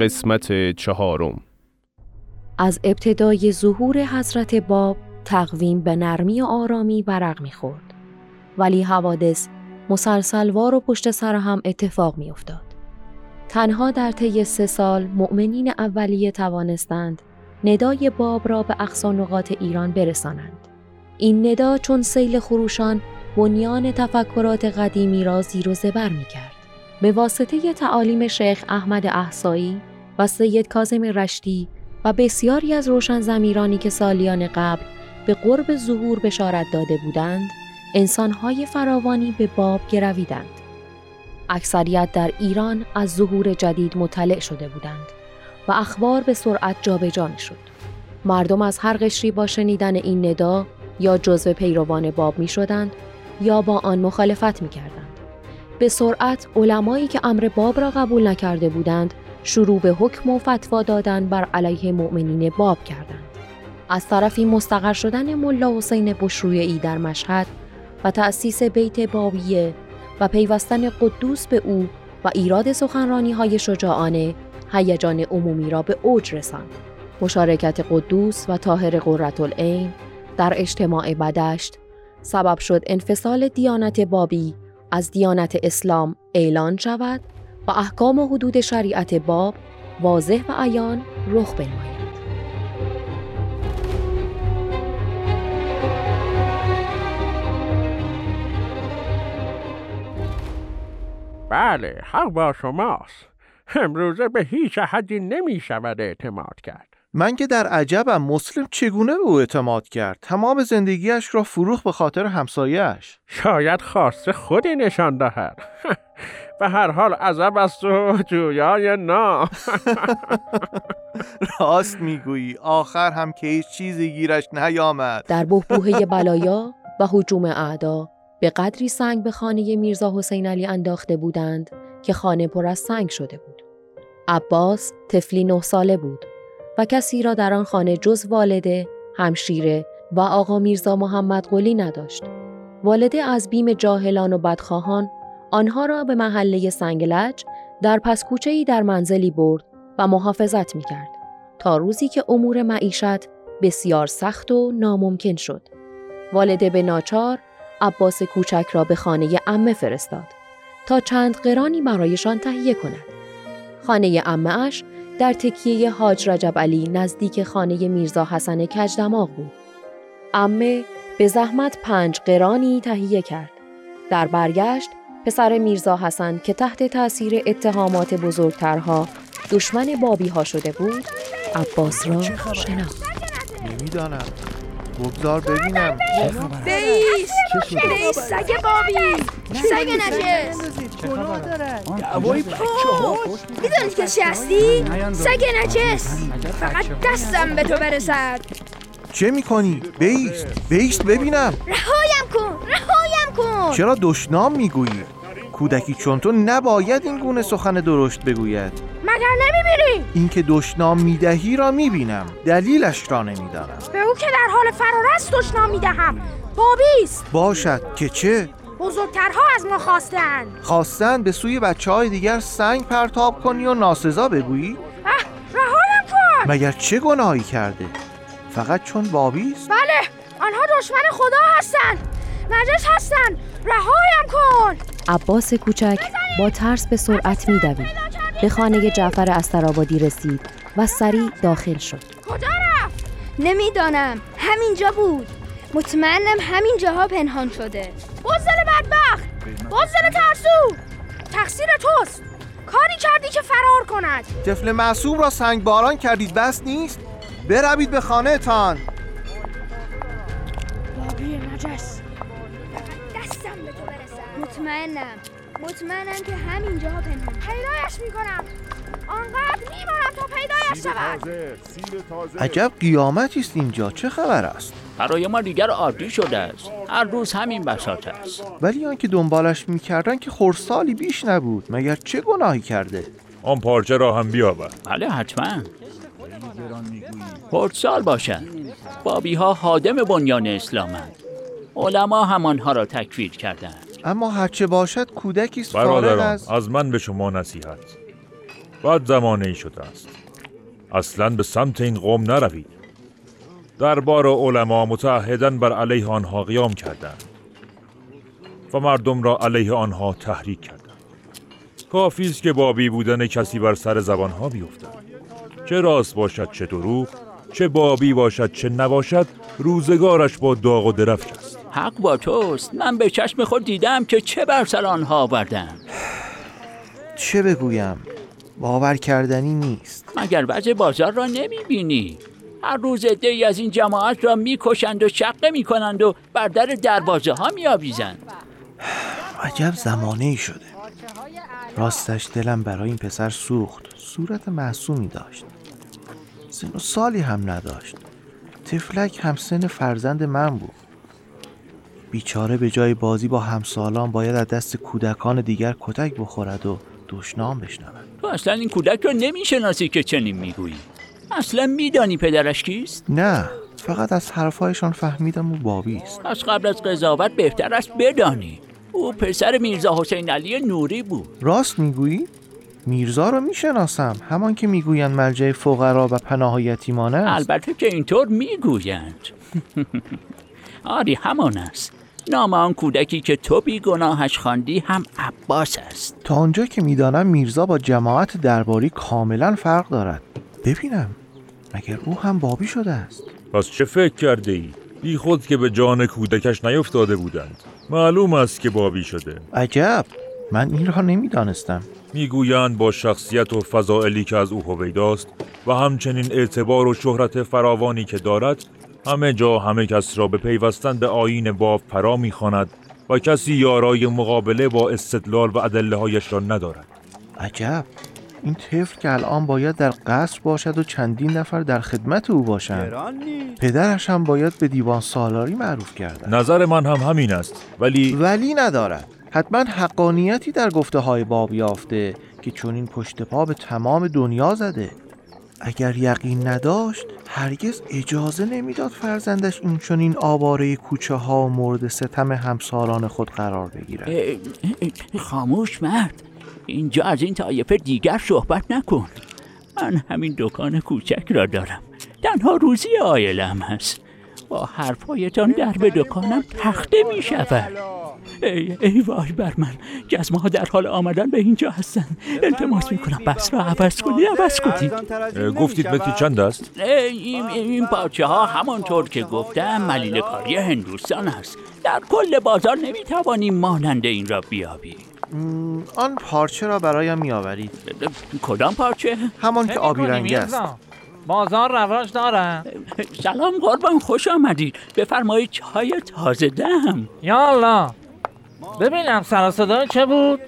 قسمت چهارم. از ابتدای ظهور حضرت باب تقویم به نرمی و آرامی برق می‌خورد. ولی حوادث مسلسلوار و پشت سر هم اتفاق میافتاد. تنها در طی سه سال مؤمنین اولیه توانستند ندای باب را به اقصا نقاط ایران برسانند. این ندا چون سیل خروشان بنیان تفکرات قدیمی را زیر و زبر می کرد. به واسطه تعالیم شیخ احمد احسایی و سید کازم رشتی و بسیاری از روشن زمیرانی که سالیان قبل به قرب ظهور بشارت داده بودند، انسانهای فراوانی به باب گرویدند. اکثریت در ایران از ظهور جدید مطلع شده بودند و اخبار به سرعت جابجا شد. مردم از هر قشری با شنیدن این ندا یا جزو پیروان باب می شدند یا با آن مخالفت می کردند. به سرعت علمایی که امر باب را قبول نکرده بودند شروع به حکم و فتوا دادن بر علیه مؤمنین باب کردند. از طرفی مستقر شدن ملا حسین بشرویی در مشهد و تأسیس بیت بابیه و پیوستن قدوس به او و ایراد سخنرانی های شجاعانه هیجان عمومی را به اوج رساند. مشارکت قدوس و طاهر قرتالعین در اجتماع بدشت سبب شد انفصال دیانت بابی از دیانت اسلام اعلان شود و احکام و حدود شریعت باب واضح و عیان رخ بنماید. بله حق با شماست. امروزه به هیچ حدی نمی شود اعتماد کرد. من که در عجبم مسلم چگونه به او اعتماد کرد؟ تمام زندگیش را فروخ به خاطر همسایش شاید خواسته خودی نشان دهد. به هر حال عذب است و جویای نا. راست می‌گویی. آخر هم که هیچ چیزی گیرش نیامد. در بحبوحه بلایا و حجوم اعدا به قدری سنگ به خانه میرزا حسین علی انداخته بودند که خانه پر از سنگ شده بود. عباس طفلی نه ساله بود و کسی را در آن خانه جز والده، همشیره و آقا میرزا محمد قلی نداشت. والده از بیم جاهلان و بدخواهان آنها را به محله سنگلج در پس کوچه در منزلی برد و محافظت می کرد تا روزی که امور معیشت بسیار سخت و ناممکن شد. والده به ناچار عباس کوچک را به خانه امه فرستاد تا چند قرانی برایشان تهیه کند. خانه امه اش در تکیه حاج رجب علی نزدیک خانه میرزا حسن کجدماغ بود. امه به زحمت پنج قرانی تهیه کرد. در برگشت پسر میرزا حسن که تحت تاثیر اتهامات بزرگترها دشمن بابی ها شده بود عباس را شناخت. نمی‌دانم. بگذار ببینم. بیس بیس سگ بابی. سگ نجس می‌دونی که چی هستی؟ سگ نجس فقط دستم به تو برسد. چه می‌کنی؟ بیست. بیست ببینم. رهایم کن رهایم. کن چرا دشنام می‌گویی؟ کودکی چون تو نباید این گونه سخن درشت بگوید مگر نمی‌بینی؟ اینکه دشنام می‌دهی را می‌بینم دلیلش را نمی‌دانم به او که در حال فرار است دشنام می‌دهم بابیست باشد که چه؟ بزرگترها از ما خواستند خواستن به سوی بچه های دیگر سنگ پرتاب کنی و ناسزا بگویی؟ اه رهایم کن مگر چه گناهی کرده؟ فقط چون بابیست؟ بله آنها دشمن خدا هستند نجس هستند رهایم کن. عباس کوچک با ترس به سرعت میدوید. به خانه جعفر استرابادی رسید و سریع داخل شد. کجا رفت؟ نمی‌دانم. همینجا بود. مطمئنم همین جاها پنهان شده. بزدل بدبخت. بزدل ترسو. تقصیر توست. کاری کردی که فرار کند. طفل معصوم را سنگ باران کردید. بس نیست. بروید به خانه تان بابی نجس مطمئنم. مطمئنم که همین جاها پنهان. پیدایش می‌کنم. آنقدر میمانم تا پیدایش شود. عجب قیامتی است اینجا. چه خبر است؟ برای ما دیگر عادی شده است. هر روز همین بساط است. ولی آنکه دنبالش می‌کردن که خورسالی بیش نبود. مگر چه گناهی کرده؟ آن پارچه را هم بیاور بله حتما. سال باشد. بابی ها حادم بنیان اسلامند. علما هم آنها را تکفیر کردند. اما هرچه باشد کودکی است برادران از از من به شما نصیحت. بعد زمانه ای شده است. اصلا به سمت این قوم نروید. دربار علما متعهدن بر علیه آنها قیام کردند و مردم را علیه آنها تحریک کردند. کافی است که بابی بودن کسی بر سر زبانها بیفتد. چه راست باشد چه دروغ چه بابی باشد چه نباشد روزگارش با داغ و درفش است حق با توست. من به چشم خود دیدم که چه بر سر آنها آوردند. چه بگویم؟ باور کردنی نیست. مگر وضع بازار را نمی بینی؟ هر روز عدهای از این جماعت را می‌کشند و شقه می‌کنند و بر در دروازه ها میآویزند. عجب زمانه ای شده. راستش دلم برای این پسر سوخت. صورت معصومی داشت. سن و سالی هم نداشت. تفلک هم سن فرزند من بود. بیچاره به جای بازی با همسالان باید از دست کودکان دیگر کتک بخورد و دشنام بشنود. تو اصلا این کودک را نمی‌شناسی که چنین می‌گویی. اصلا میدانی پدرش کیست؟ نه فقط از حرفهایشان فهمیدم او بابی است. از قبل از قضاوت بهتر است بدانی. او پسر میرزا حسین علی نوری بود. راست می‌گویی؟ میرزا رو می‌شناسم. همان که می‌گویند مرجع فقرا و پناه یتیمان است. البته که اینطور می‌گویند. آری همان است. نام آن کودکی که تو بیگناهش خواندی هم عباس است. تا آنجا که می‌دانم میرزا با جماعت درباری کاملا فرق دارد. ببینم مگر او هم بابی شده است. پس چه فکر کرده ای؟ بی خود که به جان کودکش نیفتاده بودند. معلوم است که بابی شده. عجب! من این را نمی‌دانستم. می‌گویند با شخصیت و فضائلی که از او هویداست و همچنین اعتبار و شهرت فراوانی که دارد همه جا همه کس را به پیوستن به آیین باب فرا می‌خواند و کسی یارای مقابله با استدلال و ادله هایش را ندارد. عجب. این طفل که الان باید در قصر باشد و چندین نفر در خدمت او باشند. پدرش هم باید به دیوان سالاری معروف گردد. نظر من هم همین است. ولی ولی ندارد. حتما حقانیتی در گفته های باب یافته که چون این پشت پا به تمام دنیا زده. اگر یقین نداشت هرگز اجازه نمی‌داد فرزندش این چون این آواره کوچه ها و مورد ستم همسالان خود قرار بگیرد. خاموش مرد. اینجا از این طایفه دیگر صحبت نکن. من همین دکان کوچک را دارم. تنها روزی آیلم هست. با حرفایتان در به دکانم تخته می شود. ای, ای وای بر من. جزمه ها در حال آمدن به اینجا هستن التماس می کنم. بس را عوض کنید عوض کنید گفتید متری چند است؟ ای، این, این پاچه ها همانطور که گفتم ملیل کاری هندوستان است. در کل بازار نمی توانیم مانند این را بیابی م، آن پارچه را برایم میآورید. کدام پارچه؟ همان که آبی رنگ است. بازار رواج دارن. سلام قربان خوش آمدید. بفرمایید چای تازه دم یا الله. ببینم سر صدای چه بود؟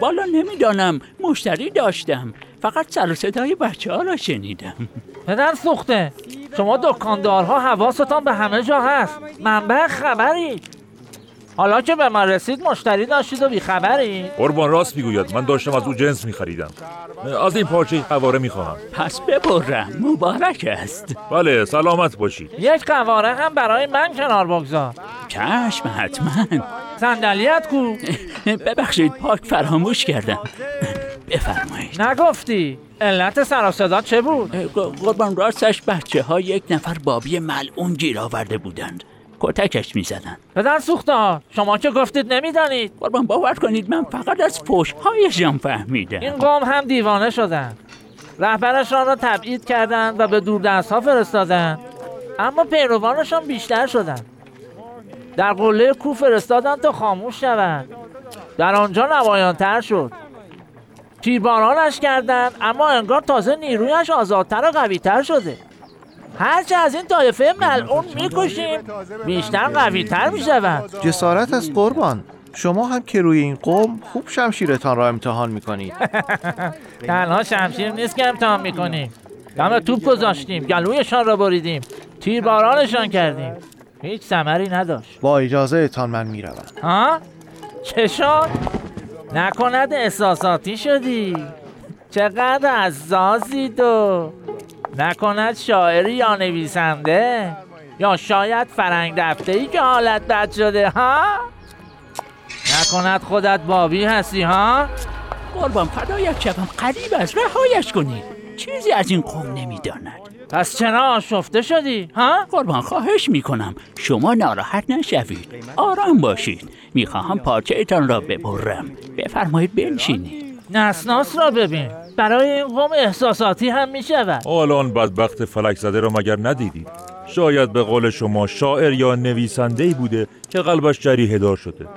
بالا نمی‌دانم. مشتری داشتم. فقط سر صدای بچه ها را شنیدم. پدر سوخته. شما دکاندارها حواستان به همه جا هست. منبع خبری. حالا که به من رسید مشتری داشتید و بیخبری. قربان راست می‌گوید. من داشتم از او جنس میخریدم. از این پارچه قواره می‌خواهم. پس ببرم. مبارک است. بله سلامت باشید. یک قواره هم برای من کنار بگذار. چشم حتما. صندلیت کو. ببخشید پاک فراموش کردم. بفرمایید. نگفتی. علت سر و صدا چه بود؟ قربان راستش بچه ها یک نفر بابی ملعون گیر آورده بودند. کتکش می‌زدند پدر سوخته ها شما که گفتید نمی‌دانید. قربان باور کنید من فقط از فوش هایشان این فهمیدم قوم هم دیوانه شدن. رهبرشان را تبعید کردند و به دوردست ها فرستادند. اما پیروانشان بیشتر شدن در قله کو فرستادن تا خاموش شوند. در آنجا نمایانتر شد. تیربارانش کردند اما انگار تازه نیرویش آزادتر و قویتر شده. هرچه از این طایفه ملعون می‌کشیم بیشتر قویتر می‌شوند جسارت از قربان. شما هم که روی این قوم خوب شمشیرتان را امتحان می‌کنید. تنها شمشیر نیست که امتحان می‌کنیم. دم توپ گذاشتیم گلویشان را بریدیم تیربارانشان کردیم. هیچ ثمری نداشت. با اجازه تان من می‌روم. ها؟ چه شد؟ نکند احساساتی شدی. چقدر حساسی تو نکند شاعری یا نویسنده؟ یا شاید فرنگ دفته ای که حالت بد شده ها؟ نکند خودت بابی هستی ها؟ قربان فدایت شوم. قریب از رهایش کنید چیزی از این قوم نمی‌داند. پس چرا آشفته شدی ها؟ قربان خواهش می‌کنم. شما ناراحت نشوید. آرام باشید. می‌خواهم پارچه ایتان را ببرم. بفرمایید بنشینید. نسناس را ببین. برای این قوم احساساتی هم می‌شود. حالا آن بدبخت فلک زده را مگر ندیدید؟ شاید به قول شما شاعر یا نویسنده ای بوده که قلبش جریه دار شده.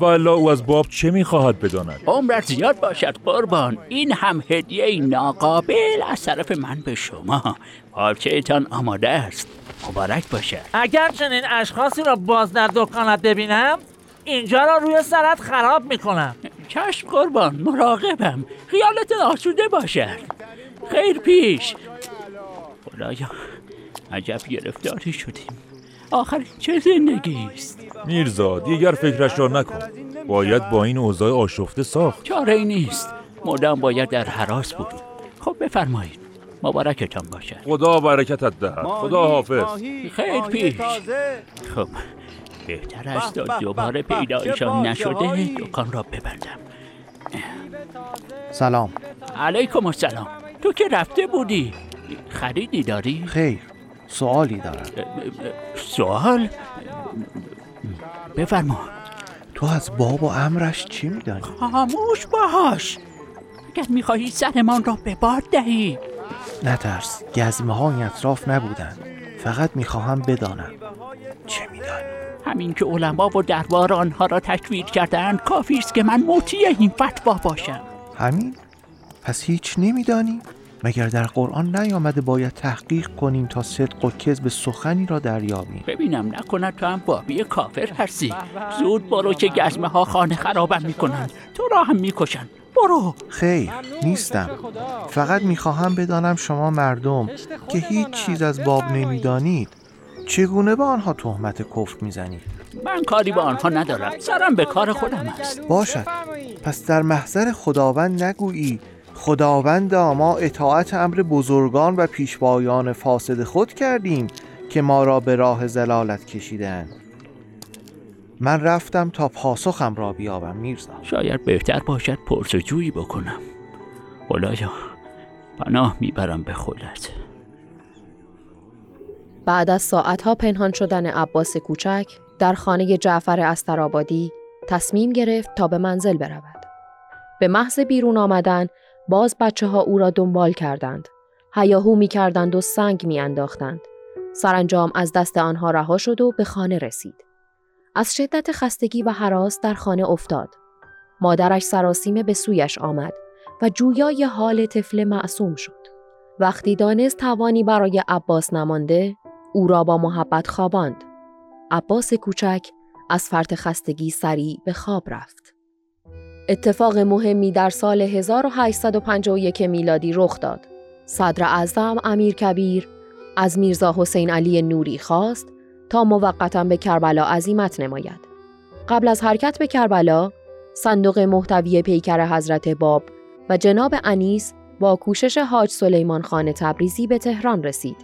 و الا او از باب چه می‌خواهد بداند؟ عمرت زیاد باشد قربان. این هم هدیه ناقابل از طرف من به شما. پارچه ایتان آماده است. مبارک باشد. اگر چنین اشخاصی را باز در دکانت ببینم اینجا را روی سرت خراب می‌کنم. چشم قربان مراقبم. خیالت آسوده باشد خیر پیش. خدایا عجب گرفتاری شدیم. آخر چه زندگی است؟ میرزا دیگر فکرش را نکن. باید با این اوضاع آشفته ساخت. چاره ای نیست. مدام باید در حراس بود. خب بفرمایید. مبارکتان باشد. خدا برکتت دهد. خدا حافظ. خیر پیش. خب. بهتر است تا دوباره پیدایشان نشده دکان را ببندم. سلام. علیکم السلام. تو که رفته بودی؟ خریدی داری؟ خیر. سوالی دارم. سوال؟ بفرما. تو از باب و امرش چی میدانی؟ خاموش باش. اگر می‌خواهی سرمان را به باد دهی. نترس. گزمه های اطراف نبودن. فقط می‌خواهم بدانم چه میدانی؟ همین که علما و دربار آنها را تکویر کردند کافی است که من مطیع این فتوا باشم همین؟ پس هیچ نمیدانی؟ مگر در قرآن نیامده باید تحقیق کنیم تا صدق و کذب سخنی را دریابیم ببینم نکند تو هم بابی کافر هستی زود برو که گزمه ها خانه خرابم می‌کنند تو را هم می‌کشند برو. خیر نیستم. فقط می‌خواهم بدانم شما مردم که هیچ چیز از باب نمی‌دانید. چگونه به آنها تهمت کفر می‌زنید؟ من کاری با آنها ندارم. سرم به کار خودم است. باشد. پس در محضر خداوند نگویی. خداوند ما اطاعت امر بزرگان و پیشوایان فاسد خود کردیم که ما را به راه زلالت کشیدند من رفتم تا پاسخم را بیابم میرزا شاید بهتر باشد پرسجویی بکنم خدایا پناه می‌برم به خودت بعد از ساعتها پنهان شدن عباس کوچک در خانه جعفر استرابادی تصمیم گرفت تا به منزل برود. به محض بیرون آمدن باز بچه ها او را دنبال کردند. هیاهو می کردند و سنگ می انداختند. سرانجام از دست آنها رها شد و به خانه رسید. از شدت خستگی و حراس در خانه افتاد. مادرش سراسیمه به سویش آمد و جویای حال طفل معصوم شد. وقتی دانست توانی برای عباس نمانده، او را با محبت خواباند. عباس کوچک از فرط خستگی سریع به خواب رفت. اتفاق مهمی در سال 1851 میلادی رخ داد. صدر اعظم امیر کبیر از میرزا حسین علی نوری خواست تا موقتا به کربلا عزیمت نماید. قبل از حرکت به کربلا، صندوق محتوی پیکر حضرت باب و جناب انیس با کوشش حاج سلیمان خان تبریزی به تهران رسید.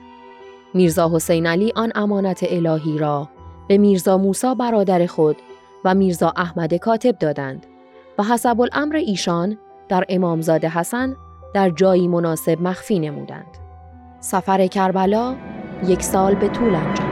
میرزا حسین علی آن امانت الهی را به میرزا موسا برادر خود و میرزا احمد کاتب دادند و حسب الامر ایشان در امامزاده حسن در جایی مناسب مخفی نمودند. سفر کربلا یک سال به طول انجامید.